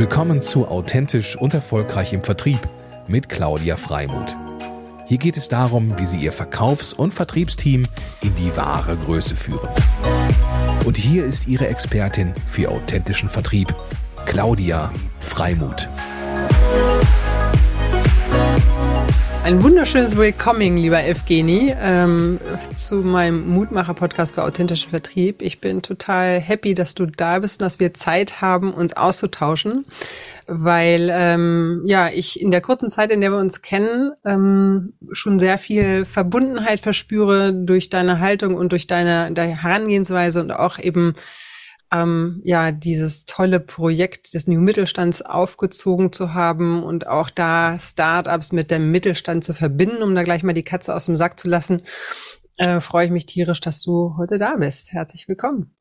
Willkommen zu Authentisch und Erfolgreich im Vertrieb mit Claudia Freimuth. Hier geht es darum, wie Sie Ihr Verkaufs- und Vertriebsteam in die wahre Größe führen. Und hier ist Ihre Expertin für authentischen Vertrieb, Claudia Freimuth. Ein wunderschönes Willkommen, lieber Evgeni, ähm, zu meinem Mutmacher-Podcast für authentischen Vertrieb. Ich bin total happy, dass du da bist und dass wir Zeit haben, uns auszutauschen, weil ähm, ja ich in der kurzen Zeit, in der wir uns kennen, ähm, schon sehr viel Verbundenheit verspüre durch deine Haltung und durch deine, deine Herangehensweise und auch eben ähm, ja dieses tolle Projekt des New Mittelstands aufgezogen zu haben und auch da Startups mit dem Mittelstand zu verbinden, um da gleich mal die Katze aus dem Sack zu lassen, äh, freue ich mich tierisch, dass du heute da bist. Herzlich willkommen.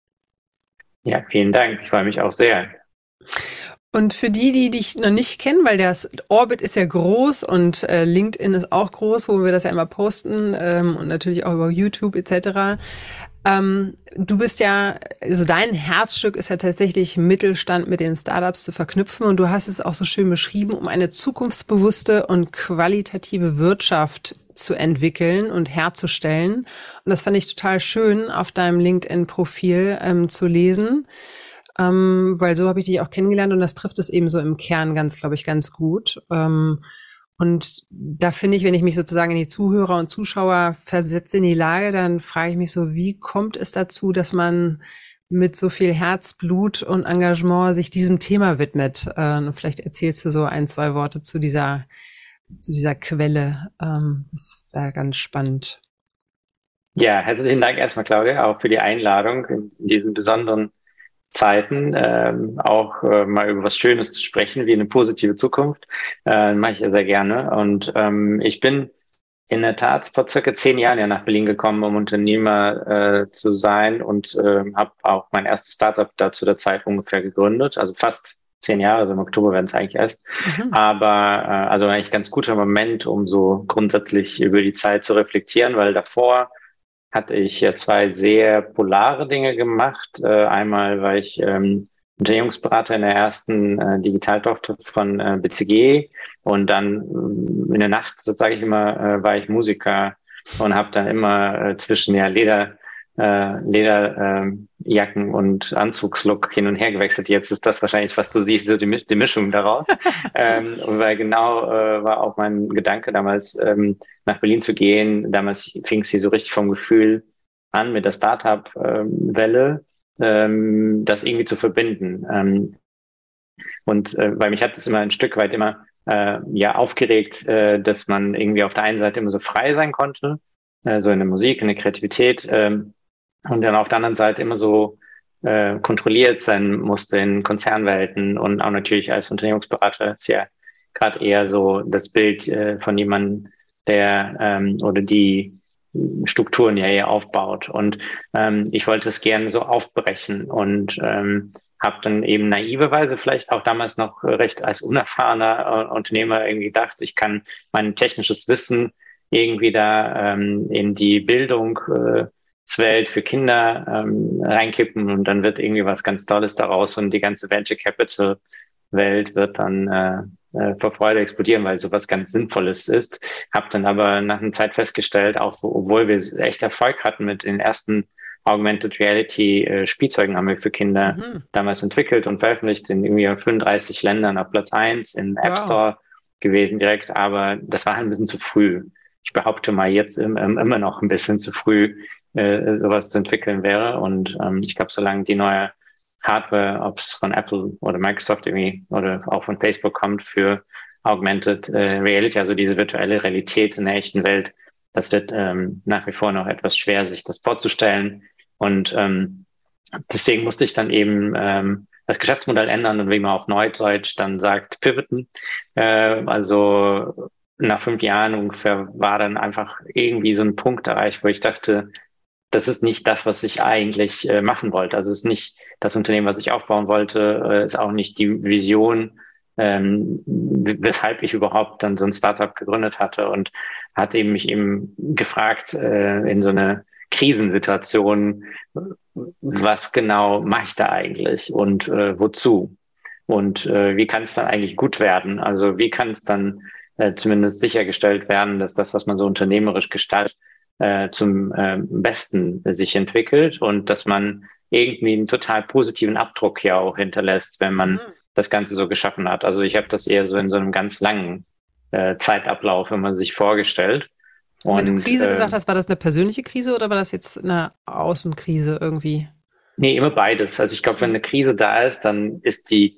Ja, vielen Dank. Ich freue mich auch sehr. Und für die, die dich noch nicht kennen, weil der Orbit ist ja groß und äh, LinkedIn ist auch groß, wo wir das ja immer posten ähm, und natürlich auch über YouTube etc. Ähm, du bist ja, also dein Herzstück ist ja tatsächlich Mittelstand mit den Startups zu verknüpfen und du hast es auch so schön beschrieben, um eine zukunftsbewusste und qualitative Wirtschaft zu entwickeln und herzustellen. Und das fand ich total schön auf deinem LinkedIn-Profil ähm, zu lesen, ähm, weil so habe ich dich auch kennengelernt und das trifft es eben so im Kern ganz, glaube ich, ganz gut. Ähm, und da finde ich, wenn ich mich sozusagen in die Zuhörer und Zuschauer versetze in die Lage, dann frage ich mich so, wie kommt es dazu, dass man mit so viel Herzblut und Engagement sich diesem Thema widmet? Äh, vielleicht erzählst du so ein, zwei Worte zu dieser, zu dieser Quelle. Ähm, das wäre ganz spannend. Ja, herzlichen Dank erstmal, Claudia, auch für die Einladung in diesen besonderen Zeiten ähm, auch äh, mal über was Schönes zu sprechen, wie eine positive Zukunft. Äh, mache ich ja sehr gerne. Und ähm, ich bin in der Tat vor circa zehn Jahren ja nach Berlin gekommen, um Unternehmer äh, zu sein und äh, habe auch mein erstes Startup da zu der Zeit ungefähr gegründet, also fast zehn Jahre, also im Oktober werden es eigentlich erst. Mhm. Aber äh, also eigentlich ganz guter Moment, um so grundsätzlich über die Zeit zu reflektieren, weil davor hatte ich ja zwei sehr polare Dinge gemacht. Äh, einmal war ich ähm, Unternehmensberater in der ersten äh, Digitaltochter von äh, BCG und dann äh, in der Nacht, so sage ich immer, äh, war ich Musiker und habe dann immer äh, zwischen ja Leder äh, Lederjacken äh, und Anzugslook hin und her gewechselt. Jetzt ist das wahrscheinlich, was du siehst, so die, die Mischung daraus. ähm, weil genau äh, war auch mein Gedanke damals, ähm, nach Berlin zu gehen. Damals fing sie so richtig vom Gefühl an mit der Startup-Welle, ähm, das irgendwie zu verbinden. Ähm, und äh, weil mich hat es immer ein Stück weit immer äh, ja aufgeregt, äh, dass man irgendwie auf der einen Seite immer so frei sein konnte, äh, so in der Musik, in der Kreativität, ähm, und dann auf der anderen Seite immer so äh, kontrolliert sein musste in Konzernwelten und auch natürlich als Unternehmensberater ist ja gerade eher so das Bild äh, von jemandem, der ähm, oder die Strukturen ja eher aufbaut. Und ähm, ich wollte es gerne so aufbrechen und ähm, habe dann eben naiverweise vielleicht auch damals noch recht als unerfahrener äh, Unternehmer irgendwie gedacht, ich kann mein technisches Wissen irgendwie da ähm, in die Bildung äh, Welt für Kinder ähm, reinkippen und dann wird irgendwie was ganz Tolles daraus und die ganze Venture Capital Welt wird dann äh, äh, vor Freude explodieren, weil sowas ganz Sinnvolles ist. Hab dann aber nach einer Zeit festgestellt, auch obwohl wir echt Erfolg hatten mit den ersten Augmented Reality äh, Spielzeugen haben wir für Kinder mhm. damals entwickelt und veröffentlicht in irgendwie 35 Ländern auf Platz eins in App Store wow. gewesen direkt, aber das war halt ein bisschen zu früh. Ich behaupte mal jetzt im, im, immer noch ein bisschen zu früh äh, sowas zu entwickeln wäre. Und ähm, ich glaube, solange die neue Hardware, ob es von Apple oder Microsoft irgendwie oder auch von Facebook kommt für Augmented äh, Reality, also diese virtuelle Realität in der echten Welt, das wird ähm, nach wie vor noch etwas schwer, sich das vorzustellen. Und ähm, deswegen musste ich dann eben ähm, das Geschäftsmodell ändern und wie man auf Neudeutsch dann sagt, pivoten. Äh, also nach fünf Jahren ungefähr war dann einfach irgendwie so ein Punkt erreicht, wo ich dachte, das ist nicht das, was ich eigentlich äh, machen wollte. Also es ist nicht das Unternehmen, was ich aufbauen wollte, äh, ist auch nicht die Vision, ähm, weshalb ich überhaupt dann so ein Startup gegründet hatte und hat eben mich eben gefragt äh, in so eine Krisensituation, was genau mache ich da eigentlich und äh, wozu? Und äh, wie kann es dann eigentlich gut werden? Also wie kann es dann äh, zumindest sichergestellt werden, dass das, was man so unternehmerisch gestaltet, äh, zum äh, Besten sich entwickelt und dass man irgendwie einen total positiven Abdruck hier auch hinterlässt, wenn man mhm. das Ganze so geschaffen hat. Also ich habe das eher so in so einem ganz langen äh, Zeitablauf, wenn man sich vorgestellt. Und, wenn du Krise äh, gesagt hast, war das eine persönliche Krise oder war das jetzt eine Außenkrise irgendwie? Nee, immer beides. Also ich glaube, wenn eine Krise da ist, dann ist die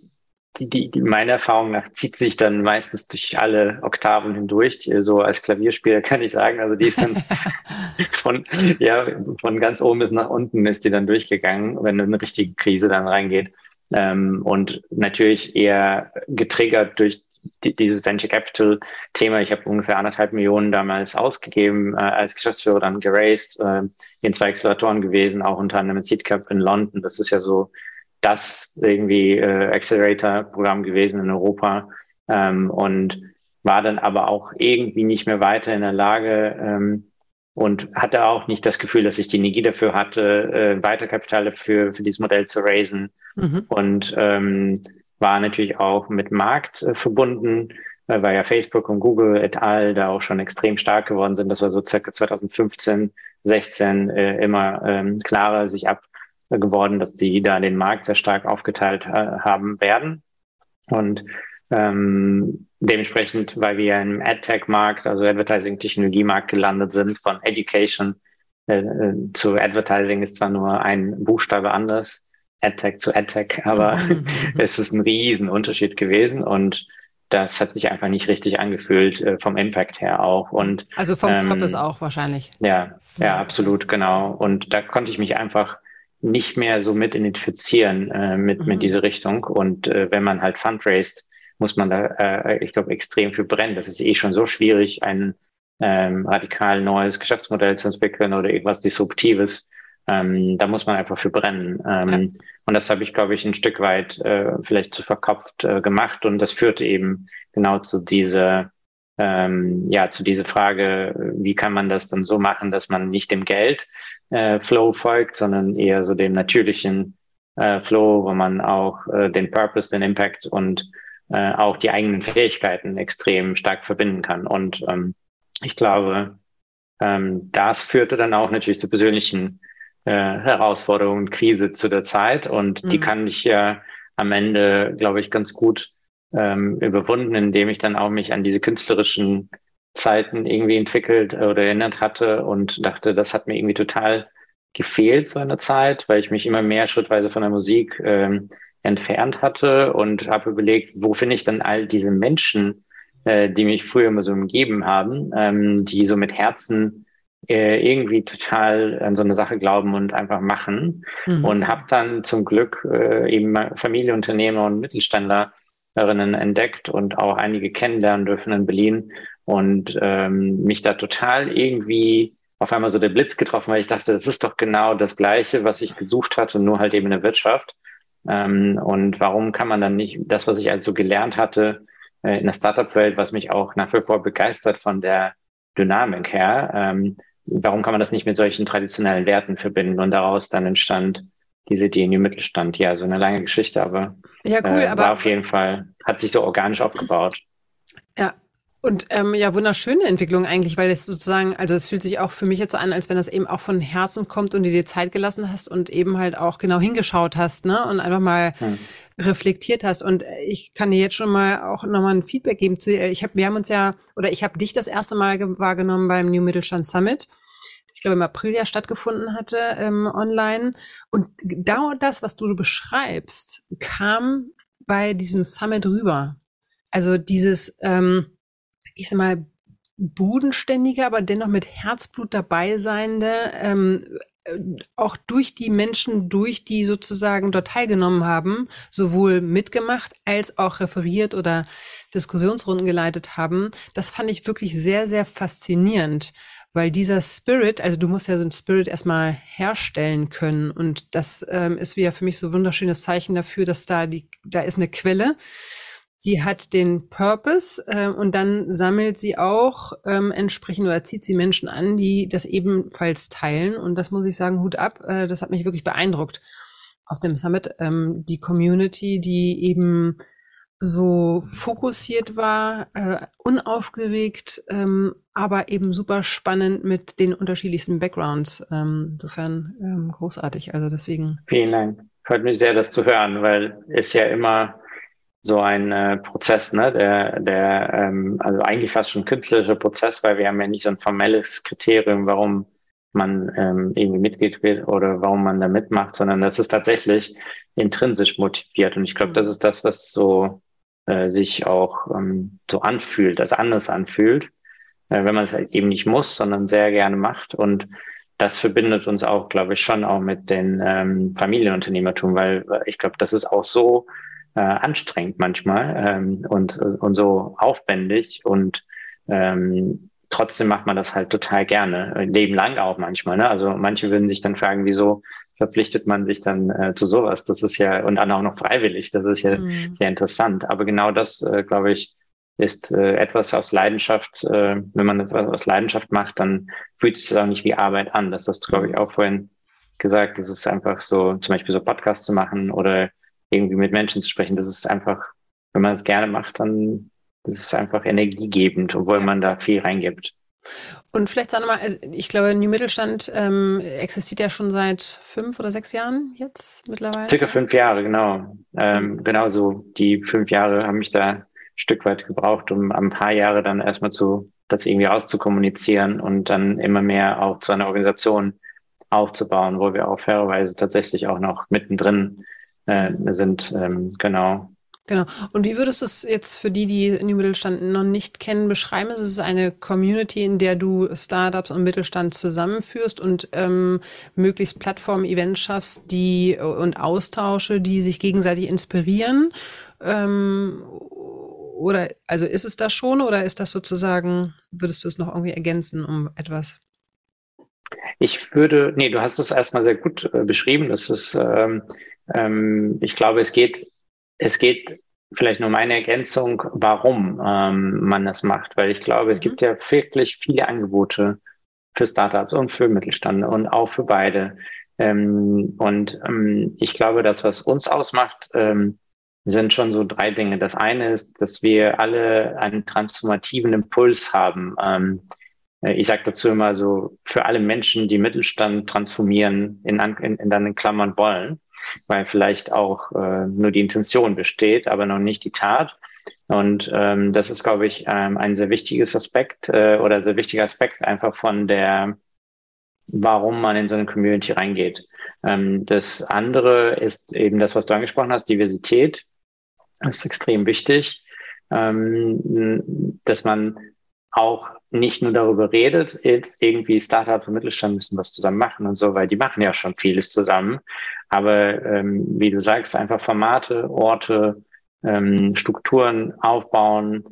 die, die, die, meiner Erfahrung nach zieht sich dann meistens durch alle Oktaven hindurch. So als Klavierspieler kann ich sagen, also die ist dann von, ja, von ganz oben bis nach unten ist die dann durchgegangen, wenn eine richtige Krise dann reingeht. Ähm, und natürlich eher getriggert durch die, dieses Venture Capital Thema. Ich habe ungefähr anderthalb Millionen damals ausgegeben, äh, als Geschäftsführer dann geraced, äh, in zwei Acceleratoren gewesen, auch unter anderem Seed Cup in London. Das ist ja so das irgendwie äh, Accelerator-Programm gewesen in Europa ähm, und war dann aber auch irgendwie nicht mehr weiter in der Lage ähm, und hatte auch nicht das Gefühl, dass ich die Energie dafür hatte, äh, weiter Kapital dafür für dieses Modell zu raisen mhm. und ähm, war natürlich auch mit Markt äh, verbunden, äh, weil ja Facebook und Google et al. da auch schon extrem stark geworden sind. Das war so circa 2015, 16 äh, immer ähm, klarer sich ab geworden, dass die da den Markt sehr stark aufgeteilt äh, haben werden. Und ähm, dementsprechend, weil wir im AdTech-Markt, also Advertising-Technologie-Markt gelandet sind, von Education äh, äh, zu Advertising ist zwar nur ein Buchstabe anders, AdTech zu AdTech, aber mhm. es ist ein riesen Unterschied gewesen und das hat sich einfach nicht richtig angefühlt, äh, vom Impact her auch. Und, also vom ähm, Purpose auch wahrscheinlich. Ja, ja, absolut, genau. Und da konnte ich mich einfach nicht mehr so mit identifizieren äh, mit, mhm. mit dieser Richtung. Und äh, wenn man halt fundraised, muss man da, äh, ich glaube, extrem viel brennen. Das ist eh schon so schwierig, ein ähm, radikal neues Geschäftsmodell zu entwickeln oder irgendwas Disruptives. Ähm, da muss man einfach für brennen. Ähm, ja. Und das habe ich, glaube ich, ein Stück weit äh, vielleicht zu verkopft äh, gemacht. Und das führte eben genau zu dieser, ähm, ja, zu dieser Frage, wie kann man das dann so machen, dass man nicht dem Geld äh, folgt, sondern eher so dem natürlichen äh, Flow, wo man auch äh, den Purpose, den Impact und äh, auch die eigenen Fähigkeiten extrem stark verbinden kann. Und ähm, ich glaube, ähm, das führte dann auch natürlich zu persönlichen äh, Herausforderungen, Krise zu der Zeit. Und mhm. die kann ich ja am Ende, glaube ich, ganz gut ähm, überwunden, indem ich dann auch mich an diese künstlerischen Zeiten irgendwie entwickelt oder erinnert hatte und dachte, das hat mir irgendwie total gefehlt zu einer Zeit, weil ich mich immer mehr schrittweise von der Musik ähm, entfernt hatte und habe überlegt, wo finde ich dann all diese Menschen, äh, die mich früher immer so umgeben haben, ähm, die so mit Herzen äh, irgendwie total an so eine Sache glauben und einfach machen. Mhm. Und habe dann zum Glück äh, eben Familienunternehmer und Mittelständlerinnen entdeckt und auch einige kennenlernen dürfen in Berlin und ähm, mich da total irgendwie auf einmal so der Blitz getroffen, weil ich dachte, das ist doch genau das Gleiche, was ich gesucht hatte, nur halt eben in der Wirtschaft. Ähm, und warum kann man dann nicht das, was ich also gelernt hatte äh, in der Startup-Welt, was mich auch nach wie vor begeistert von der Dynamik her, ähm, warum kann man das nicht mit solchen traditionellen Werten verbinden? Und daraus dann entstand diese Idee in Mittelstand. Ja, so eine lange Geschichte, aber, ja, cool, äh, aber war auf jeden Fall, hat sich so organisch aufgebaut. Ja, und ähm, ja, wunderschöne Entwicklung eigentlich, weil es sozusagen, also es fühlt sich auch für mich jetzt so an, als wenn das eben auch von Herzen kommt und du dir Zeit gelassen hast und eben halt auch genau hingeschaut hast, ne? Und einfach mal hm. reflektiert hast. Und ich kann dir jetzt schon mal auch nochmal ein Feedback geben zu, ich habe, wir haben uns ja, oder ich habe dich das erste Mal wahrgenommen beim New Mittelstand Summit. Ich glaube, im April ja stattgefunden hatte ähm, online. Und genau das, was du beschreibst, kam bei diesem Summit rüber. Also dieses, ähm, ich sag mal, bodenständige, aber dennoch mit Herzblut dabei seiende, ähm, äh, auch durch die Menschen, durch die sozusagen dort teilgenommen haben, sowohl mitgemacht als auch referiert oder Diskussionsrunden geleitet haben. Das fand ich wirklich sehr, sehr faszinierend, weil dieser Spirit, also du musst ja so einen Spirit erstmal herstellen können und das ähm, ist wieder für mich so ein wunderschönes Zeichen dafür, dass da die, da ist eine Quelle, die hat den Purpose äh, und dann sammelt sie auch ähm, entsprechend oder zieht sie Menschen an, die das ebenfalls teilen. Und das muss ich sagen, Hut ab, äh, das hat mich wirklich beeindruckt. auf dem Summit, ähm, die Community, die eben so fokussiert war, äh, unaufgeregt, ähm, aber eben super spannend mit den unterschiedlichsten Backgrounds. Ähm, insofern ähm, großartig. Also deswegen. Vielen Dank. Freut mich sehr, das zu hören, weil es ja immer so ein äh, Prozess, ne, der, der, ähm, also eigentlich fast schon künstlerischer Prozess, weil wir haben ja nicht so ein formelles Kriterium, warum man ähm, irgendwie Mitglied wird oder warum man da mitmacht, sondern das ist tatsächlich intrinsisch motiviert. Und ich glaube, das ist das, was so äh, sich auch ähm, so anfühlt, das anders anfühlt, äh, wenn man es halt eben nicht muss, sondern sehr gerne macht. Und das verbindet uns auch, glaube ich, schon auch mit den ähm, Familienunternehmertum, weil ich glaube, das ist auch so äh, anstrengend manchmal ähm, und, und so aufwendig und ähm, trotzdem macht man das halt total gerne, Leben lang auch manchmal. Ne? Also manche würden sich dann fragen, wieso verpflichtet man sich dann äh, zu sowas? Das ist ja, und dann auch noch freiwillig, das ist ja mhm. sehr interessant. Aber genau das, äh, glaube ich, ist äh, etwas aus Leidenschaft, äh, wenn man das aus Leidenschaft macht, dann fühlt es sich auch nicht wie Arbeit an. Das hast du, glaube ich, auch vorhin gesagt. Das ist einfach so, zum Beispiel so Podcasts zu machen oder irgendwie mit Menschen zu sprechen. Das ist einfach, wenn man es gerne macht, dann das ist einfach energiegebend, obwohl man da viel reingibt. Und vielleicht sag nochmal, also ich glaube, New Mittelstand ähm, existiert ja schon seit fünf oder sechs Jahren jetzt mittlerweile. Circa fünf Jahre, genau. Ähm, mhm. Genauso die fünf Jahre haben mich da ein Stück weit gebraucht, um ein paar Jahre dann erstmal zu, das irgendwie auszukommunizieren und dann immer mehr auch zu einer Organisation aufzubauen, wo wir auch fairerweise tatsächlich auch noch mittendrin äh, sind. Ähm, genau. Genau. Und wie würdest du es jetzt für die, die New Mittelstand noch nicht kennen, beschreiben? Es ist eine Community, in der du Startups und Mittelstand zusammenführst und ähm, möglichst Plattform-Events schaffst, die und Austausche, die sich gegenseitig inspirieren. Ähm, oder also ist es das schon oder ist das sozusagen, würdest du es noch irgendwie ergänzen um etwas? Ich würde, nee, du hast es erstmal sehr gut äh, beschrieben. Das ist, ähm, ähm, ich glaube, es geht es geht vielleicht nur meine Ergänzung, warum ähm, man das macht, weil ich glaube, es mhm. gibt ja wirklich viele Angebote für Startups und für Mittelstand und auch für beide. Ähm, und ähm, ich glaube, das, was uns ausmacht, ähm, sind schon so drei Dinge. Das eine ist, dass wir alle einen transformativen Impuls haben. Ähm, äh, ich sage dazu immer so, für alle Menschen, die Mittelstand transformieren, in, in, in dann in Klammern wollen weil vielleicht auch äh, nur die Intention besteht, aber noch nicht die Tat. Und ähm, das ist, glaube ich, ähm, ein sehr wichtiges Aspekt äh, oder sehr wichtiger Aspekt einfach von der, warum man in so eine Community reingeht. Ähm, das andere ist eben das, was du angesprochen hast, Diversität. Das ist extrem wichtig, ähm, dass man auch nicht nur darüber redet, jetzt irgendwie Startups und Mittelstand müssen was zusammen machen und so, weil die machen ja schon vieles zusammen. Aber ähm, wie du sagst, einfach Formate, Orte, ähm, Strukturen aufbauen,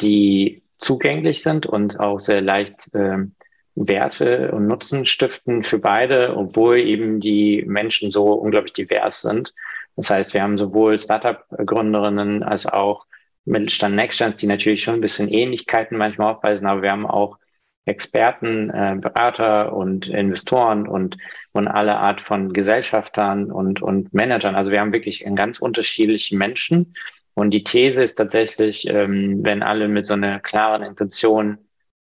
die zugänglich sind und auch sehr leicht ähm, Werte und Nutzen stiften für beide, obwohl eben die Menschen so unglaublich divers sind. Das heißt, wir haben sowohl Startup-Gründerinnen als auch Mittelstand Nextstands, die natürlich schon ein bisschen Ähnlichkeiten manchmal aufweisen, aber wir haben auch Experten, äh, Berater und Investoren und, und alle Art von Gesellschaftern und, und Managern. Also wir haben wirklich einen ganz unterschiedlichen Menschen. Und die These ist tatsächlich, ähm, wenn alle mit so einer klaren Intention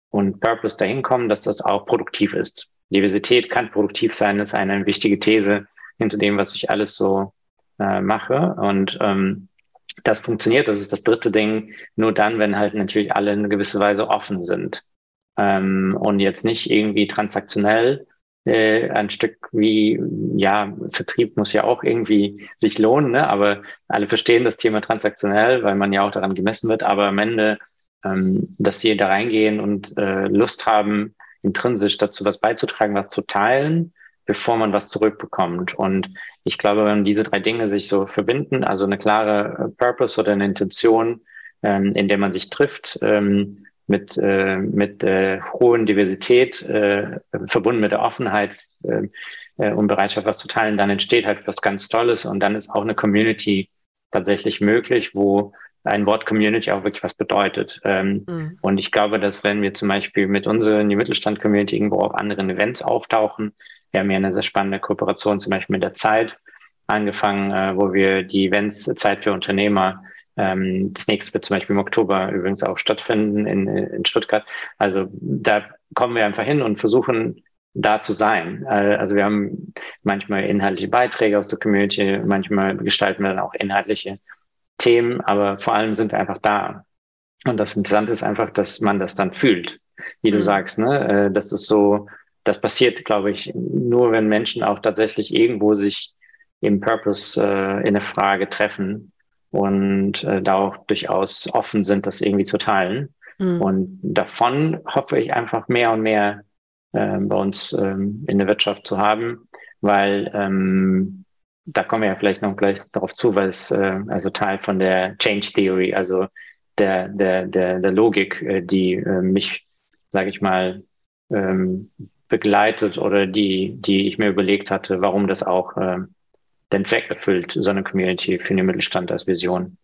und Purpose dahin kommen, dass das auch produktiv ist. Diversität kann produktiv sein, ist eine wichtige These hinter dem, was ich alles so äh, mache. Und ähm, das funktioniert, das ist das dritte Ding, nur dann, wenn halt natürlich alle in gewisser Weise offen sind ähm, und jetzt nicht irgendwie transaktionell äh, ein Stück wie, ja, Vertrieb muss ja auch irgendwie sich lohnen, ne? aber alle verstehen das Thema transaktionell, weil man ja auch daran gemessen wird, aber am Ende, ähm, dass sie da reingehen und äh, Lust haben, intrinsisch dazu was beizutragen, was zu teilen, bevor man was zurückbekommt. Und ich glaube, wenn diese drei Dinge sich so verbinden, also eine klare äh, Purpose oder eine Intention, ähm, in der man sich trifft, ähm, mit, äh, mit äh, hohen Diversität, äh, verbunden mit der Offenheit äh, äh, und Bereitschaft, was zu teilen, dann entsteht halt was ganz Tolles und dann ist auch eine Community tatsächlich möglich, wo ein Wort Community auch wirklich was bedeutet. Ähm, mhm. Und ich glaube, dass wenn wir zum Beispiel mit unserer Mittelstand-Community irgendwo auf anderen Events auftauchen, wir haben ja eine sehr spannende Kooperation zum Beispiel mit der Zeit, angefangen, äh, wo wir die Events Zeit für Unternehmer ähm, das nächste wird zum Beispiel im Oktober übrigens auch stattfinden in, in Stuttgart. Also da kommen wir einfach hin und versuchen da zu sein. Äh, also wir haben manchmal inhaltliche Beiträge aus der Community, manchmal gestalten wir dann auch inhaltliche Themen, aber vor allem sind wir einfach da. Und das Interessante ist einfach, dass man das dann fühlt, wie du mhm. sagst. Ne? Äh, das ist so, das passiert, glaube ich, nur wenn Menschen auch tatsächlich irgendwo sich im Purpose äh, in eine Frage treffen und äh, da auch durchaus offen sind, das irgendwie zu teilen. Mhm. Und davon hoffe ich einfach mehr und mehr äh, bei uns ähm, in der Wirtschaft zu haben, weil ähm, da kommen wir ja vielleicht noch gleich darauf zu, weil es äh, also Teil von der Change Theory, also der, der, der, der Logik, äh, die äh, mich, sage ich mal, ähm, begleitet oder die, die ich mir überlegt hatte, warum das auch äh, den Zweck erfüllt, so eine Community für den Mittelstand als Vision.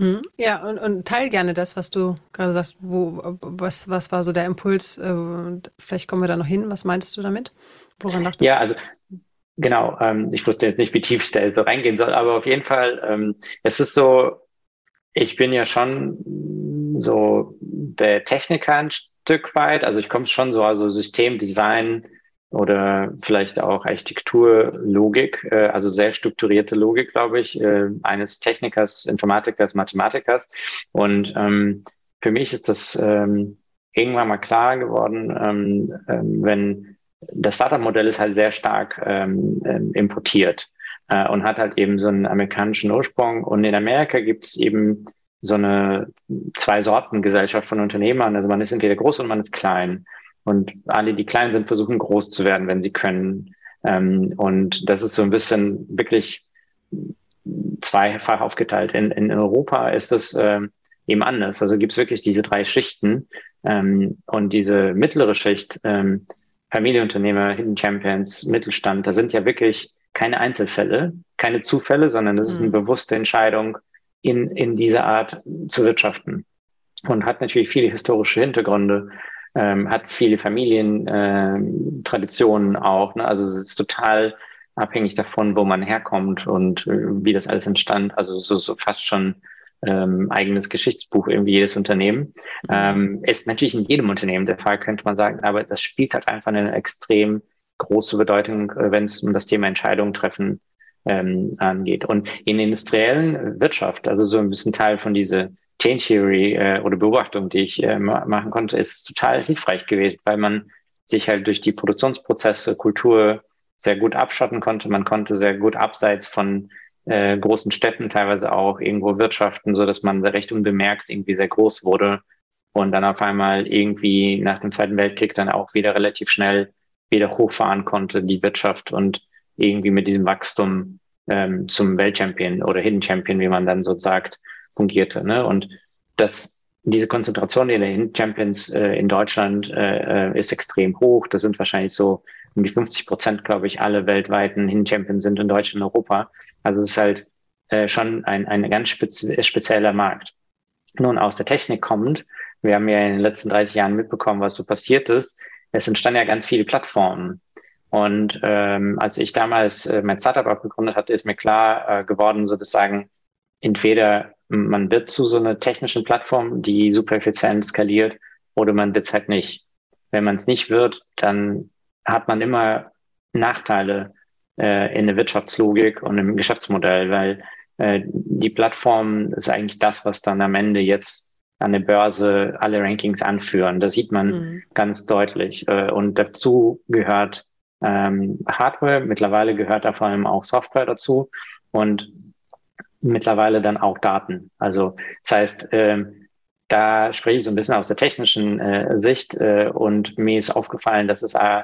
Hm. Ja, und, und teil gerne das, was du gerade sagst. Wo, was, was war so der Impuls? Äh, vielleicht kommen wir da noch hin. Was meintest du damit? Woran dachtest ja, du? also genau. Ähm, ich wusste jetzt nicht, wie tief ich da so reingehen soll, aber auf jeden Fall, ähm, es ist so, ich bin ja schon so der Techniker ein Stück weit. Also ich komme schon so, also Systemdesign, oder vielleicht auch Architekturlogik, äh, also sehr strukturierte Logik, glaube ich, äh, eines Technikers, Informatikers, Mathematikers. Und ähm, für mich ist das ähm, irgendwann mal klar geworden, ähm, ähm, wenn das Startup-Modell ist halt sehr stark ähm, ähm, importiert äh, und hat halt eben so einen amerikanischen Ursprung. Und in Amerika gibt es eben so eine zwei Sorten Gesellschaft von Unternehmern. Also man ist entweder groß und man ist klein. Und alle, die klein sind, versuchen groß zu werden, wenn sie können. Ähm, und das ist so ein bisschen wirklich zweifach aufgeteilt. In, in Europa ist es ähm, eben anders. Also gibt es wirklich diese drei Schichten. Ähm, und diese mittlere Schicht, ähm, Familienunternehmer, Hidden Champions, Mittelstand, da sind ja wirklich keine Einzelfälle, keine Zufälle, sondern das ist eine mhm. bewusste Entscheidung, in, in dieser Art zu wirtschaften. Und hat natürlich viele historische Hintergründe ähm, hat viele Familientraditionen äh, auch. Ne? Also es ist total abhängig davon, wo man herkommt und äh, wie das alles entstand. Also so, so fast schon ähm, eigenes Geschichtsbuch irgendwie jedes Unternehmen. Mhm. Ähm, ist natürlich in jedem Unternehmen der Fall, könnte man sagen, aber das spielt halt einfach eine extrem große Bedeutung, äh, wenn es um das Thema Entscheidungen treffen ähm, angeht. Und in der industriellen Wirtschaft, also so ein bisschen Teil von dieser Change Theory äh, oder Beobachtung, die ich äh, machen konnte, ist total hilfreich gewesen, weil man sich halt durch die Produktionsprozesse, Kultur sehr gut abschotten konnte. Man konnte sehr gut abseits von äh, großen Städten teilweise auch irgendwo wirtschaften, so dass man recht unbemerkt irgendwie sehr groß wurde und dann auf einmal irgendwie nach dem Zweiten Weltkrieg dann auch wieder relativ schnell wieder hochfahren konnte, die Wirtschaft und irgendwie mit diesem Wachstum ähm, zum Weltchampion oder Hidden Champion, wie man dann so sagt, fungierte. Ne? Und das, diese Konzentration den Champions äh, in Deutschland äh, äh, ist extrem hoch. Das sind wahrscheinlich so um die 50 Prozent, glaube ich, alle weltweiten Hidden Champions sind in Deutschland und Europa. Also es ist halt äh, schon ein, ein ganz spezi spezieller Markt. Nun aus der Technik kommt, wir haben ja in den letzten 30 Jahren mitbekommen, was so passiert ist. Es entstanden ja ganz viele Plattformen. Und ähm, als ich damals äh, mein Startup gegründet hatte, ist mir klar äh, geworden, sozusagen, entweder man wird zu so einer technischen Plattform, die super effizient skaliert, oder man wird es halt nicht. Wenn man es nicht wird, dann hat man immer Nachteile äh, in der Wirtschaftslogik und im Geschäftsmodell, weil äh, die Plattform ist eigentlich das, was dann am Ende jetzt an der Börse alle Rankings anführen. Das sieht man mhm. ganz deutlich. Äh, und dazu gehört ähm, Hardware, mittlerweile gehört da vor allem auch Software dazu. Und mittlerweile dann auch Daten. Also das heißt, ähm, da spreche ich so ein bisschen aus der technischen äh, Sicht äh, und mir ist aufgefallen, dass es äh,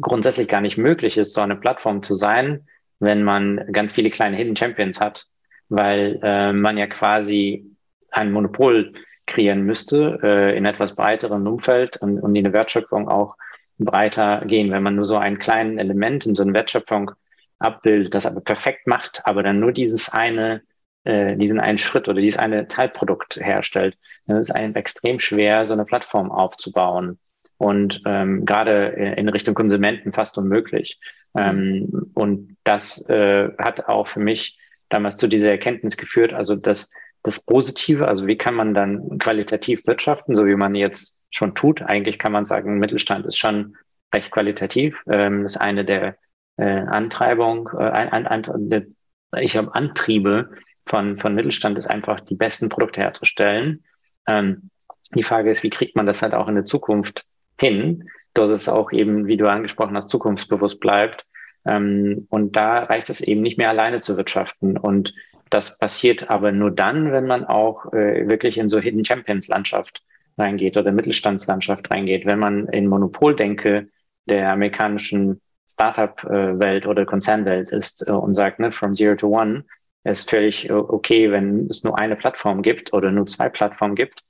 grundsätzlich gar nicht möglich ist, so eine Plattform zu sein, wenn man ganz viele kleine Hidden Champions hat, weil äh, man ja quasi ein Monopol kreieren müsste äh, in etwas breiteren Umfeld und, und in der Wertschöpfung auch breiter gehen. Wenn man nur so einen kleinen Element in so einer Wertschöpfung abbildet, das aber perfekt macht, aber dann nur dieses eine, äh, diesen einen Schritt oder dieses eine Teilprodukt herstellt, dann ist es einem extrem schwer, so eine Plattform aufzubauen. und ähm, gerade in Richtung Konsumenten fast unmöglich. Ähm, und das äh, hat auch für mich damals zu dieser Erkenntnis geführt, also das, das Positive, also wie kann man dann qualitativ wirtschaften, so wie man jetzt schon tut. Eigentlich kann man sagen, Mittelstand ist schon recht qualitativ. Ähm, ist eine der äh, Antreibung, äh, ein, ein, ich glaube, Antriebe von, von Mittelstand ist einfach, die besten Produkte herzustellen. Ähm, die Frage ist, wie kriegt man das halt auch in der Zukunft hin, dass es auch eben, wie du angesprochen hast, zukunftsbewusst bleibt. Ähm, und da reicht es eben nicht mehr alleine zu wirtschaften. Und das passiert aber nur dann, wenn man auch äh, wirklich in so Hidden Champions Landschaft reingeht oder Mittelstandslandschaft reingeht. Wenn man in Monopoldenke der amerikanischen Startup-Welt oder Konzernwelt ist äh, und sagt, ne, from zero to one, ist völlig okay, wenn es nur eine Plattform gibt oder nur zwei Plattformen gibt.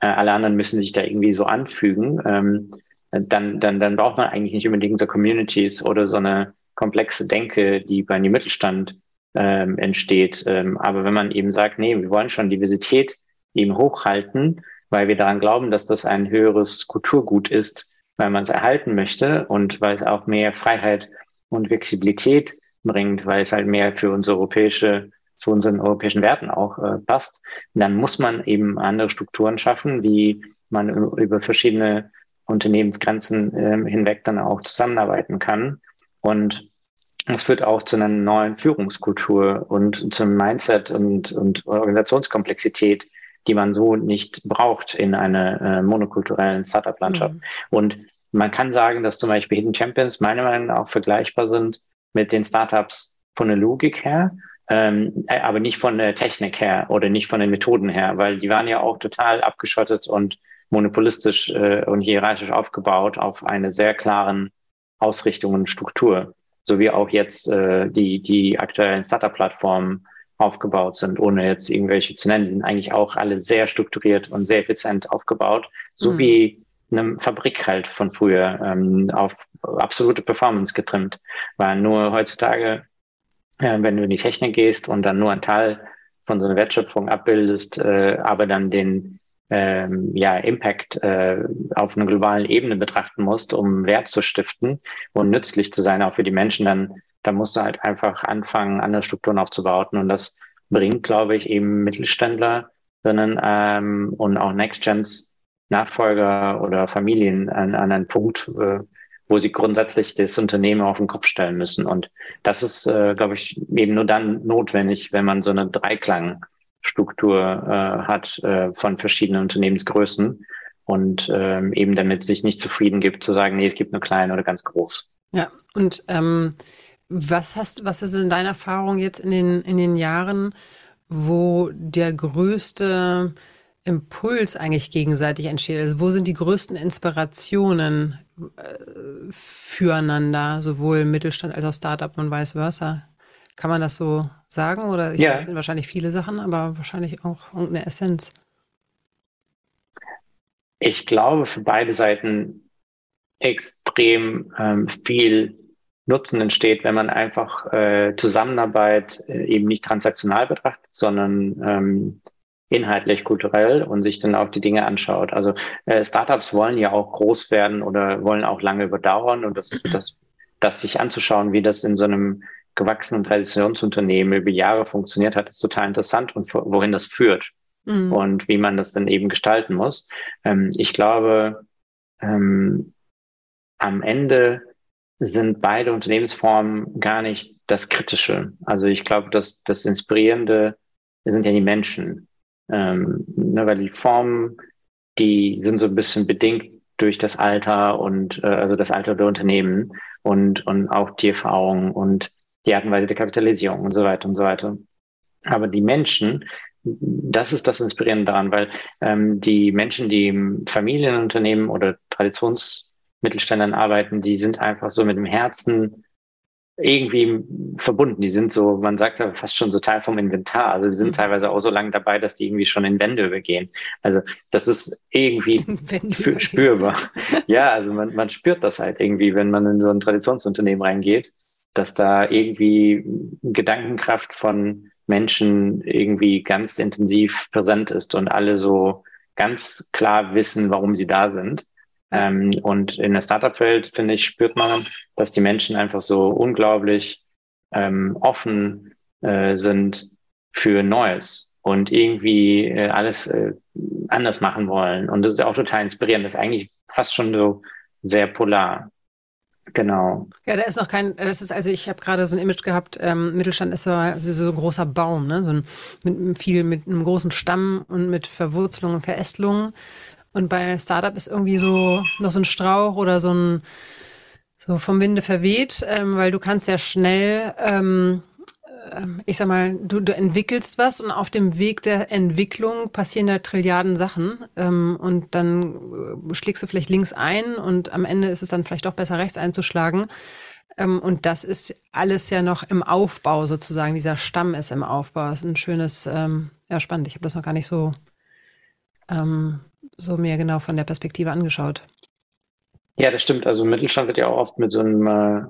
Äh, alle anderen müssen sich da irgendwie so anfügen. Ähm, dann, dann, dann braucht man eigentlich nicht unbedingt so Communities oder so eine komplexe Denke, die bei einem Mittelstand ähm, entsteht. Ähm, aber wenn man eben sagt, nee, wir wollen schon Diversität eben hochhalten, weil wir daran glauben, dass das ein höheres Kulturgut ist, weil man es erhalten möchte und weil es auch mehr Freiheit und Flexibilität bringt, weil es halt mehr für unsere europäische, zu unseren europäischen Werten auch äh, passt, dann muss man eben andere Strukturen schaffen, wie man über verschiedene Unternehmensgrenzen äh, hinweg dann auch zusammenarbeiten kann. Und es führt auch zu einer neuen Führungskultur und zum Mindset und, und Organisationskomplexität, die man so nicht braucht in einer äh, monokulturellen Startup-Landschaft. Mhm. Und man kann sagen, dass zum Beispiel Hidden Champions meiner Meinung nach auch vergleichbar sind mit den Startups von der Logik her, ähm, äh, aber nicht von der Technik her oder nicht von den Methoden her, weil die waren ja auch total abgeschottet und monopolistisch äh, und hierarchisch aufgebaut auf eine sehr klaren Ausrichtung und Struktur, so wie auch jetzt äh, die, die aktuellen Startup-Plattformen aufgebaut sind, ohne jetzt irgendwelche zu nennen. Die sind eigentlich auch alle sehr strukturiert und sehr effizient aufgebaut, so mhm. wie eine Fabrik halt von früher ähm, auf absolute Performance getrimmt. Weil nur heutzutage, äh, wenn du in die Technik gehst und dann nur ein Teil von so einer Wertschöpfung abbildest, äh, aber dann den ähm, ja, Impact äh, auf einer globalen Ebene betrachten musst, um Wert zu stiften und nützlich zu sein, auch für die Menschen, dann, dann musst du halt einfach anfangen, andere Strukturen aufzubauen. Und das bringt, glaube ich, eben Mittelständler sondern, ähm, und auch Next-Gens Nachfolger oder Familien an, an einen Punkt, äh, wo sie grundsätzlich das Unternehmen auf den Kopf stellen müssen. Und das ist, äh, glaube ich, eben nur dann notwendig, wenn man so eine Dreiklang Struktur äh, hat äh, von verschiedenen Unternehmensgrößen und ähm, eben damit sich nicht zufrieden gibt zu sagen, nee, es gibt nur klein oder ganz groß. Ja, und ähm, was hast, was ist in deiner Erfahrung jetzt in den, in den Jahren, wo der größte Impuls eigentlich gegenseitig entsteht? Also wo sind die größten Inspirationen äh, füreinander, sowohl Mittelstand als auch Startup und vice versa? Kann man das so sagen? Oder ich ja. das sind wahrscheinlich viele Sachen, aber wahrscheinlich auch irgendeine Essenz. Ich glaube für beide Seiten extrem ähm, viel Nutzen entsteht, wenn man einfach äh, Zusammenarbeit äh, eben nicht transaktional betrachtet, sondern ähm, inhaltlich, kulturell und sich dann auch die Dinge anschaut. Also äh, Startups wollen ja auch groß werden oder wollen auch lange überdauern und das, das, das sich anzuschauen, wie das in so einem gewachsenen Traditionsunternehmen über Jahre funktioniert hat, ist total interessant und wohin das führt mhm. und wie man das dann eben gestalten muss. Ähm, ich glaube, ähm, am Ende sind beide Unternehmensformen gar nicht das Kritische. Also ich glaube, dass das Inspirierende sind ja die Menschen, ähm, ne, weil die Formen, die sind so ein bisschen bedingt durch das Alter und äh, also das Alter der Unternehmen und und auch die Erfahrung und die Art und Weise der Kapitalisierung und so weiter und so weiter. Aber die Menschen, das ist das Inspirierende daran, weil ähm, die Menschen, die im Familienunternehmen oder Traditionsmittelständern arbeiten, die sind einfach so mit dem Herzen irgendwie verbunden. Die sind so, man sagt ja fast schon so Teil vom Inventar. Also die sind mhm. teilweise auch so lange dabei, dass die irgendwie schon in Wände übergehen. Also das ist irgendwie spürbar. ja, also man, man spürt das halt irgendwie, wenn man in so ein Traditionsunternehmen reingeht dass da irgendwie Gedankenkraft von Menschen irgendwie ganz intensiv präsent ist und alle so ganz klar wissen, warum sie da sind. Ähm, und in der Startup-Welt, finde ich, spürt man, dass die Menschen einfach so unglaublich ähm, offen äh, sind für Neues und irgendwie äh, alles äh, anders machen wollen. Und das ist auch total inspirierend. Das ist eigentlich fast schon so sehr polar. Genau. Ja, da ist noch kein, das ist also, ich habe gerade so ein Image gehabt, ähm, Mittelstand ist so, so ein großer Baum, ne? So ein, mit viel, mit einem großen Stamm und mit Verwurzelungen und Verästelungen. Und bei Startup ist irgendwie so noch so ein Strauch oder so ein, so vom Winde verweht, ähm, weil du kannst ja schnell ähm, ähm, ich sag mal, du, du entwickelst was und auf dem Weg der Entwicklung passieren da Trilliarden Sachen ähm, und dann äh, schlägst du vielleicht links ein und am Ende ist es dann vielleicht auch besser rechts einzuschlagen. Ähm, und das ist alles ja noch im Aufbau sozusagen. Dieser Stamm ist im Aufbau. Das ist ein schönes, ähm, ja spannend. Ich habe das noch gar nicht so, ähm, so mir genau von der Perspektive angeschaut. Ja, das stimmt. Also Mittelstand wird ja auch oft mit so einem äh,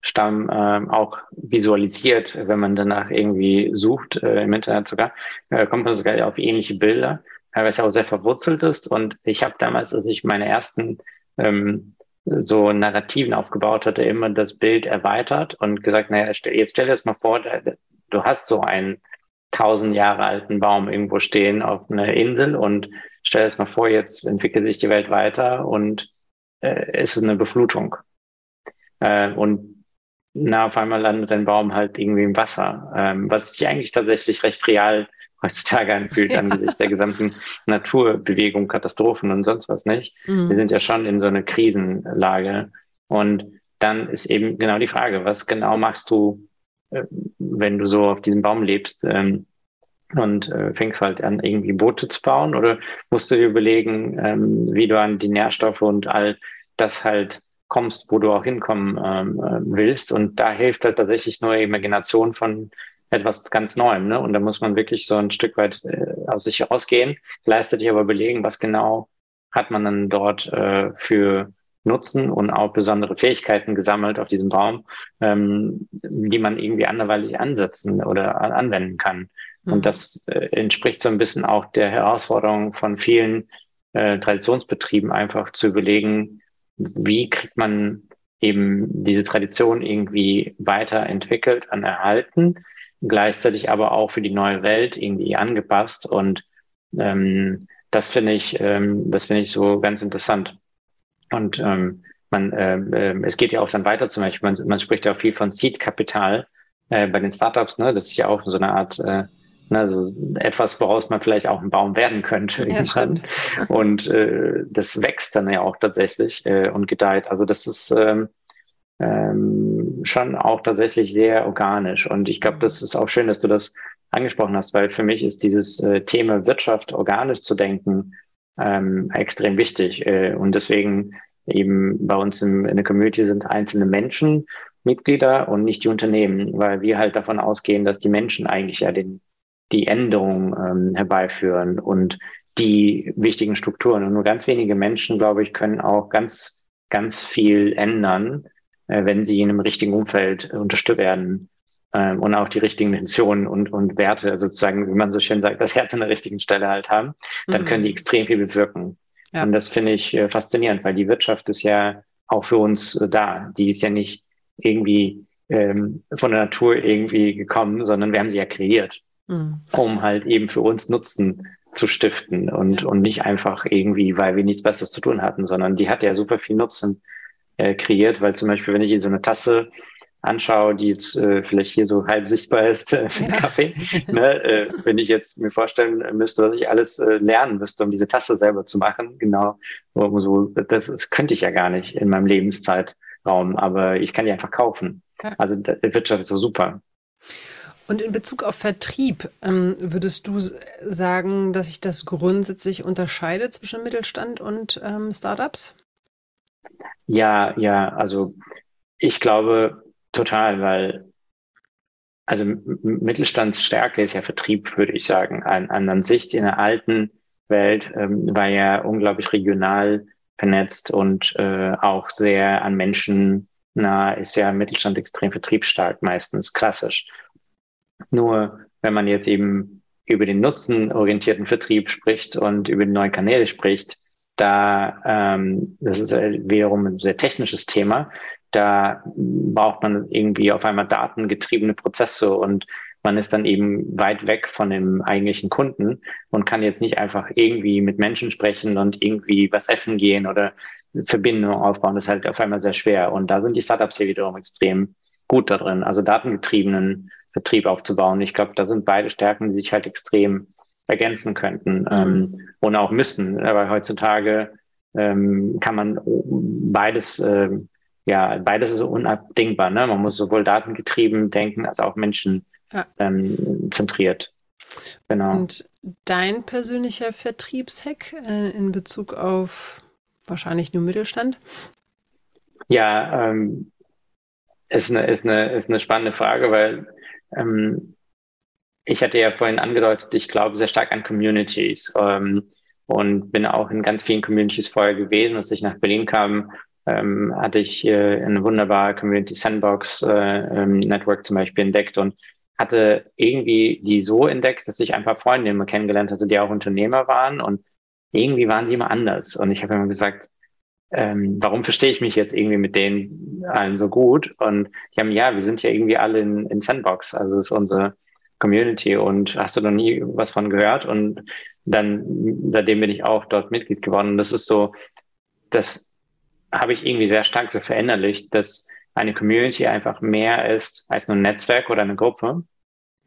Stamm äh, auch visualisiert, wenn man danach irgendwie sucht, äh, im Internet sogar, äh, kommt man sogar auf ähnliche Bilder, weil es ja auch sehr verwurzelt ist. Und ich habe damals, als ich meine ersten ähm, so Narrativen aufgebaut hatte, immer das Bild erweitert und gesagt, naja, jetzt stell dir das mal vor, du hast so einen tausend Jahre alten Baum irgendwo stehen auf einer Insel und stell dir das mal vor, jetzt entwickelt sich die Welt weiter und äh, es ist eine Beflutung. Äh, und na, auf einmal landet ein Baum halt irgendwie im Wasser, ähm, was sich eigentlich tatsächlich recht real heutzutage anfühlt ja. angesichts der gesamten Naturbewegung, Katastrophen und sonst was nicht. Mhm. Wir sind ja schon in so einer Krisenlage. Und dann ist eben genau die Frage, was genau machst du, wenn du so auf diesem Baum lebst ähm, und äh, fängst halt an, irgendwie Boote zu bauen oder musst du dir überlegen, ähm, wie du an die Nährstoffe und all das halt kommst, wo du auch hinkommen ähm, äh, willst. Und da hilft halt tatsächlich nur Imagination von etwas ganz Neuem. Ne? Und da muss man wirklich so ein Stück weit äh, aus sich ausgehen, gleichzeitig aber überlegen, was genau hat man dann dort äh, für Nutzen und auch besondere Fähigkeiten gesammelt auf diesem Baum, ähm, die man irgendwie anderweitig ansetzen oder anwenden kann. Mhm. Und das äh, entspricht so ein bisschen auch der Herausforderung von vielen äh, Traditionsbetrieben, einfach zu überlegen, wie kriegt man eben diese Tradition irgendwie weiterentwickelt und erhalten, gleichzeitig aber auch für die neue Welt irgendwie angepasst. Und ähm, das finde ich, ähm, das finde ich so ganz interessant. Und ähm, man, äh, äh, es geht ja auch dann weiter zum Beispiel, man, man spricht ja auch viel von Seed-Kapital äh, bei den Startups, ne? Das ist ja auch so eine Art äh, also etwas, woraus man vielleicht auch ein Baum werden könnte. Ja, und äh, das wächst dann ja auch tatsächlich äh, und gedeiht. Also das ist ähm, ähm, schon auch tatsächlich sehr organisch. Und ich glaube, das ist auch schön, dass du das angesprochen hast, weil für mich ist dieses äh, Thema Wirtschaft organisch zu denken ähm, extrem wichtig. Äh, und deswegen eben bei uns im, in der Community sind einzelne Menschen Mitglieder und nicht die Unternehmen, weil wir halt davon ausgehen, dass die Menschen eigentlich ja den die Änderungen ähm, herbeiführen und die wichtigen Strukturen. Und nur ganz wenige Menschen, glaube ich, können auch ganz, ganz viel ändern, äh, wenn sie in einem richtigen Umfeld unterstützt werden ähm, und auch die richtigen Intentionen und, und Werte, sozusagen, wie man so schön sagt, das Herz an der richtigen Stelle halt haben, dann mhm. können sie extrem viel bewirken. Ja. Und das finde ich äh, faszinierend, weil die Wirtschaft ist ja auch für uns äh, da. Die ist ja nicht irgendwie ähm, von der Natur irgendwie gekommen, sondern wir haben sie ja kreiert mhm. um halt eben für uns Nutzen zu stiften und, und nicht einfach irgendwie, weil wir nichts Besseres zu tun hatten, sondern die hat ja super viel Nutzen äh, kreiert, weil zum Beispiel, wenn ich hier so eine Tasse anschaue, die jetzt äh, vielleicht hier so halb sichtbar ist äh, für ja. Kaffee, ne, äh, wenn ich jetzt mir vorstellen müsste, dass ich alles äh, lernen müsste, um diese Tasse selber zu machen, genau, so, das, das könnte ich ja gar nicht in meinem Lebenszeitraum, aber ich kann die einfach kaufen. Ja. Also die Wirtschaft ist so super. Und in Bezug auf Vertrieb, ähm, würdest du sagen, dass sich das grundsätzlich unterscheidet zwischen Mittelstand und ähm, Startups? Ja, ja, also ich glaube total, weil also Mittelstandsstärke ist ja Vertrieb, würde ich sagen, an, an Sicht in der alten Welt ähm, war ja unglaublich regional vernetzt und äh, auch sehr an Menschen nah, ist ja Mittelstand extrem vertriebsstark, meistens klassisch. Nur wenn man jetzt eben über den nutzenorientierten Vertrieb spricht und über die neuen Kanäle spricht, da, ähm, das ist wiederum ein sehr technisches Thema, da braucht man irgendwie auf einmal datengetriebene Prozesse und man ist dann eben weit weg von dem eigentlichen Kunden und kann jetzt nicht einfach irgendwie mit Menschen sprechen und irgendwie was essen gehen oder Verbindungen aufbauen. Das ist halt auf einmal sehr schwer. Und da sind die Startups hier wiederum extrem gut da drin, also datengetriebenen Vertrieb aufzubauen. Ich glaube, da sind beide Stärken, die sich halt extrem ergänzen könnten mhm. ähm, und auch müssen. Aber heutzutage ähm, kann man beides, äh, ja, beides ist unabdingbar. Ne? Man muss sowohl datengetrieben denken als auch Menschen ja. ähm. Genau. Und dein persönlicher Vertriebshack äh, in Bezug auf wahrscheinlich nur Mittelstand? Ja, ähm, ist, eine, ist, eine, ist eine spannende Frage, weil ähm, ich hatte ja vorhin angedeutet, ich glaube sehr stark an Communities ähm, und bin auch in ganz vielen Communities vorher gewesen. Als ich nach Berlin kam, ähm, hatte ich äh, eine wunderbare Community Sandbox äh, ähm, Network zum Beispiel entdeckt und hatte irgendwie die so entdeckt, dass ich ein paar Freunde immer kennengelernt hatte, die auch Unternehmer waren und irgendwie waren sie immer anders. Und ich habe immer gesagt, ähm, warum verstehe ich mich jetzt irgendwie mit denen allen so gut? Und die haben, ja, wir sind ja irgendwie alle in, in Sandbox, also ist unsere Community und hast du noch nie was von gehört? Und dann, seitdem bin ich auch dort Mitglied geworden. Und das ist so, das habe ich irgendwie sehr stark so verinnerlicht, dass eine Community einfach mehr ist als nur ein Netzwerk oder eine Gruppe,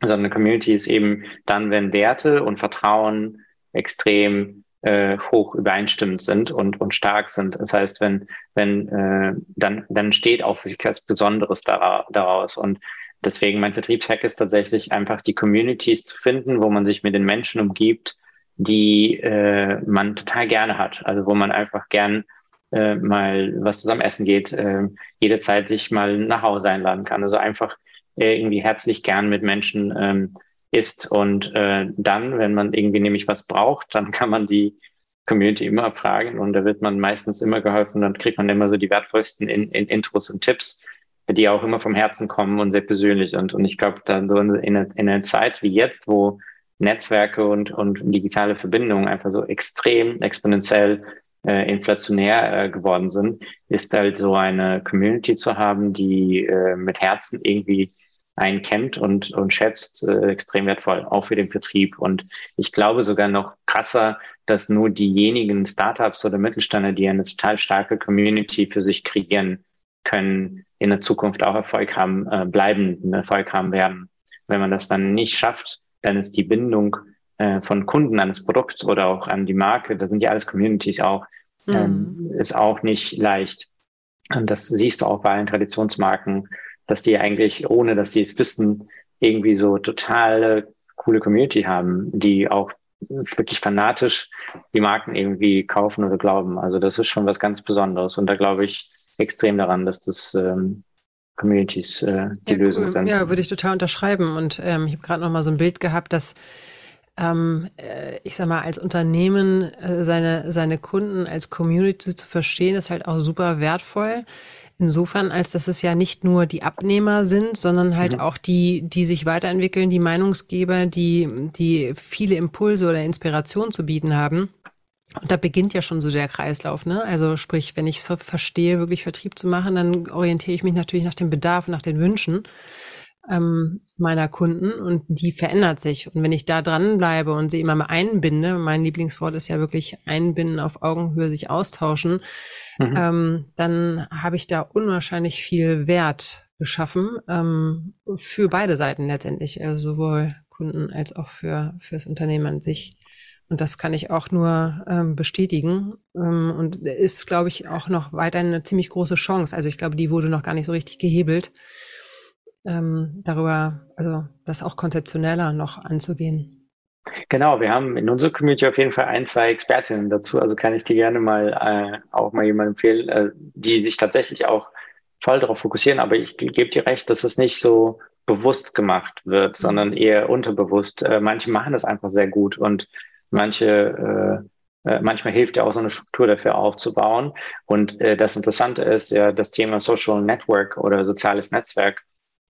sondern eine Community ist eben dann, wenn Werte und Vertrauen extrem äh, hoch übereinstimmend sind und, und stark sind. Das heißt, wenn, wenn äh, dann, dann steht auch wirklich was Besonderes daraus. Und deswegen mein Vertriebshack ist tatsächlich einfach die Communities zu finden, wo man sich mit den Menschen umgibt, die äh, man total gerne hat. Also wo man einfach gern äh, mal was zusammen essen geht, äh, jederzeit sich mal nach Hause einladen kann. Also einfach äh, irgendwie herzlich gern mit Menschen ähm, ist. Und äh, dann, wenn man irgendwie nämlich was braucht, dann kann man die Community immer fragen und da wird man meistens immer geholfen. Dann kriegt man immer so die wertvollsten in, in Intros und Tipps, die auch immer vom Herzen kommen und sehr persönlich. Und, und ich glaube, dann so in, in, in einer Zeit wie jetzt, wo Netzwerke und, und digitale Verbindungen einfach so extrem exponentiell äh, inflationär äh, geworden sind, ist halt so eine Community zu haben, die äh, mit Herzen irgendwie einen kennt und, und schätzt, äh, extrem wertvoll, auch für den Vertrieb. Und ich glaube sogar noch krasser, dass nur diejenigen Startups oder Mittelständler, die eine total starke Community für sich kreieren können, in der Zukunft auch Erfolg haben, äh, bleibenden Erfolg haben werden. Wenn man das dann nicht schafft, dann ist die Bindung äh, von Kunden an das Produkt oder auch an die Marke, da sind ja alles Communities auch, ähm, mhm. ist auch nicht leicht. Und das siehst du auch bei allen Traditionsmarken, dass die eigentlich, ohne dass sie es wissen, irgendwie so totale coole Community haben, die auch wirklich fanatisch die Marken irgendwie kaufen oder glauben. Also das ist schon was ganz Besonderes. Und da glaube ich extrem daran, dass das ähm, Communities äh, die ja, Lösung sind. Ja, würde ich total unterschreiben. Und ähm, ich habe gerade noch mal so ein Bild gehabt, dass ähm, äh, ich sag mal, als Unternehmen äh, seine, seine Kunden als Community zu verstehen, ist halt auch super wertvoll. Insofern, als dass es ja nicht nur die Abnehmer sind, sondern halt mhm. auch die, die sich weiterentwickeln, die Meinungsgeber, die, die viele Impulse oder Inspiration zu bieten haben. Und da beginnt ja schon so der Kreislauf, ne? Also sprich, wenn ich so verstehe, wirklich Vertrieb zu machen, dann orientiere ich mich natürlich nach dem Bedarf, nach den Wünschen ähm, meiner Kunden und die verändert sich. Und wenn ich da dranbleibe und sie immer mal einbinde, mein Lieblingswort ist ja wirklich einbinden, auf Augenhöhe sich austauschen, mhm. ähm, dann habe ich da unwahrscheinlich viel Wert geschaffen ähm, für beide Seiten letztendlich, also sowohl Kunden als auch für fürs Unternehmen an sich. Und das kann ich auch nur ähm, bestätigen. Ähm, und ist, glaube ich, auch noch weiter eine ziemlich große Chance. Also ich glaube, die wurde noch gar nicht so richtig gehebelt ähm, darüber, also das auch konzeptioneller noch anzugehen. Genau, wir haben in unserer Community auf jeden Fall ein, zwei Expertinnen dazu. Also kann ich dir gerne mal äh, auch mal jemand empfehlen, äh, die sich tatsächlich auch voll darauf fokussieren. Aber ich gebe dir recht, dass es nicht so bewusst gemacht wird, mhm. sondern eher unterbewusst. Äh, manche machen das einfach sehr gut und manche äh, äh, manchmal hilft ja auch so eine Struktur dafür aufzubauen. Und äh, das Interessante ist ja das Thema Social Network oder soziales Netzwerk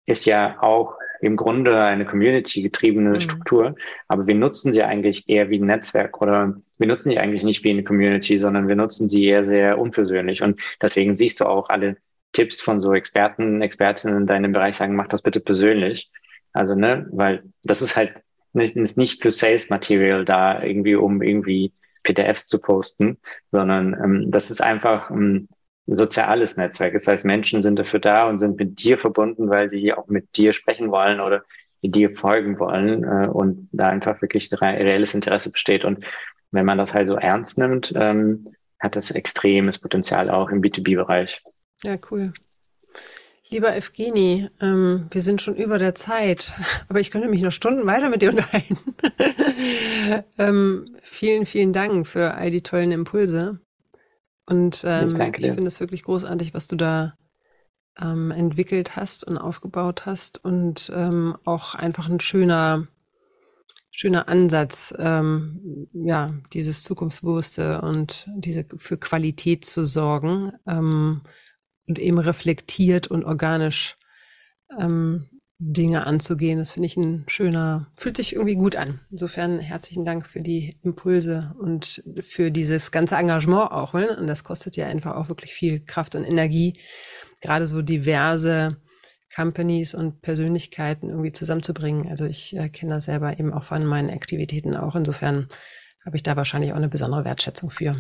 ist ja auch im Grunde eine Community-getriebene mhm. Struktur, aber wir nutzen sie eigentlich eher wie ein Netzwerk oder wir nutzen sie eigentlich nicht wie eine Community, sondern wir nutzen sie eher sehr unpersönlich. Und deswegen siehst du auch alle Tipps von so Experten, Expertinnen in deinem Bereich sagen, mach das bitte persönlich. Also, ne, weil das ist halt nicht, ist nicht für Sales Material da, irgendwie, um irgendwie PDFs zu posten, sondern ähm, das ist einfach soziales Netzwerk. Das heißt, Menschen sind dafür da und sind mit dir verbunden, weil sie auch mit dir sprechen wollen oder dir folgen wollen äh, und da einfach wirklich ein reelles Interesse besteht. Und wenn man das halt so ernst nimmt, ähm, hat das extremes Potenzial auch im B2B-Bereich. Ja, cool. Lieber Evgeni, ähm, wir sind schon über der Zeit, aber ich könnte mich noch Stunden weiter mit dir unterhalten. ähm, vielen, vielen Dank für all die tollen Impulse. Und ähm, ich, ich finde es wirklich großartig, was du da ähm, entwickelt hast und aufgebaut hast und ähm, auch einfach ein schöner, schöner Ansatz, ähm, ja, dieses Zukunftsbewusste und diese für Qualität zu sorgen. Ähm, und eben reflektiert und organisch ähm, Dinge anzugehen. Das finde ich ein schöner, fühlt sich irgendwie gut an. Insofern herzlichen Dank für die Impulse und für dieses ganze Engagement auch. Ne? Und das kostet ja einfach auch wirklich viel Kraft und Energie, gerade so diverse Companies und Persönlichkeiten irgendwie zusammenzubringen. Also ich äh, kenne das selber eben auch von meinen Aktivitäten auch. Insofern habe ich da wahrscheinlich auch eine besondere Wertschätzung für.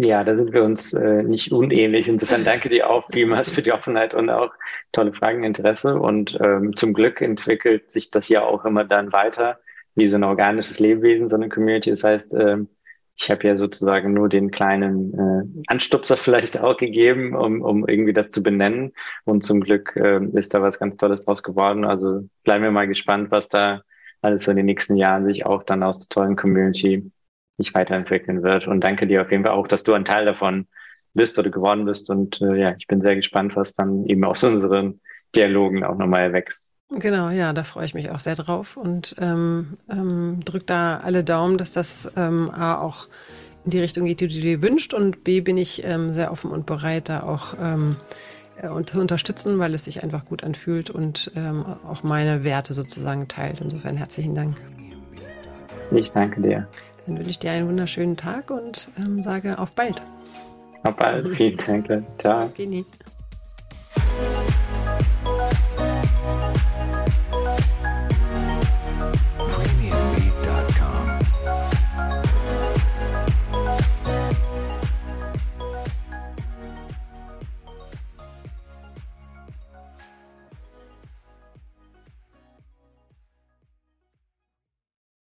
Ja, da sind wir uns äh, nicht unähnlich. Insofern danke dir auch vielmals für die Offenheit und auch tolle Fragen, Interesse. Und ähm, zum Glück entwickelt sich das ja auch immer dann weiter, wie so ein organisches Lebewesen, so eine Community. Das heißt, ähm, ich habe ja sozusagen nur den kleinen äh, Anstupser vielleicht auch gegeben, um, um irgendwie das zu benennen. Und zum Glück äh, ist da was ganz Tolles draus geworden. Also bleiben wir mal gespannt, was da alles so in den nächsten Jahren sich auch dann aus der tollen Community sich weiterentwickeln wird. Und danke dir auf jeden Fall auch, dass du ein Teil davon bist oder geworden bist. Und äh, ja, ich bin sehr gespannt, was dann eben aus unseren Dialogen auch nochmal erwächst. Genau, ja, da freue ich mich auch sehr drauf und ähm, ähm, drück da alle Daumen, dass das ähm, A auch in die Richtung geht, die du dir wünscht und B bin ich ähm, sehr offen und bereit, da auch ähm, äh, zu unterstützen, weil es sich einfach gut anfühlt und ähm, auch meine Werte sozusagen teilt. Insofern herzlichen Dank. Ich danke dir. Dann wünsche ich dir einen wunderschönen Tag und ähm, sage auf bald. Auf bald. Vielen Dank. Ciao. Ciao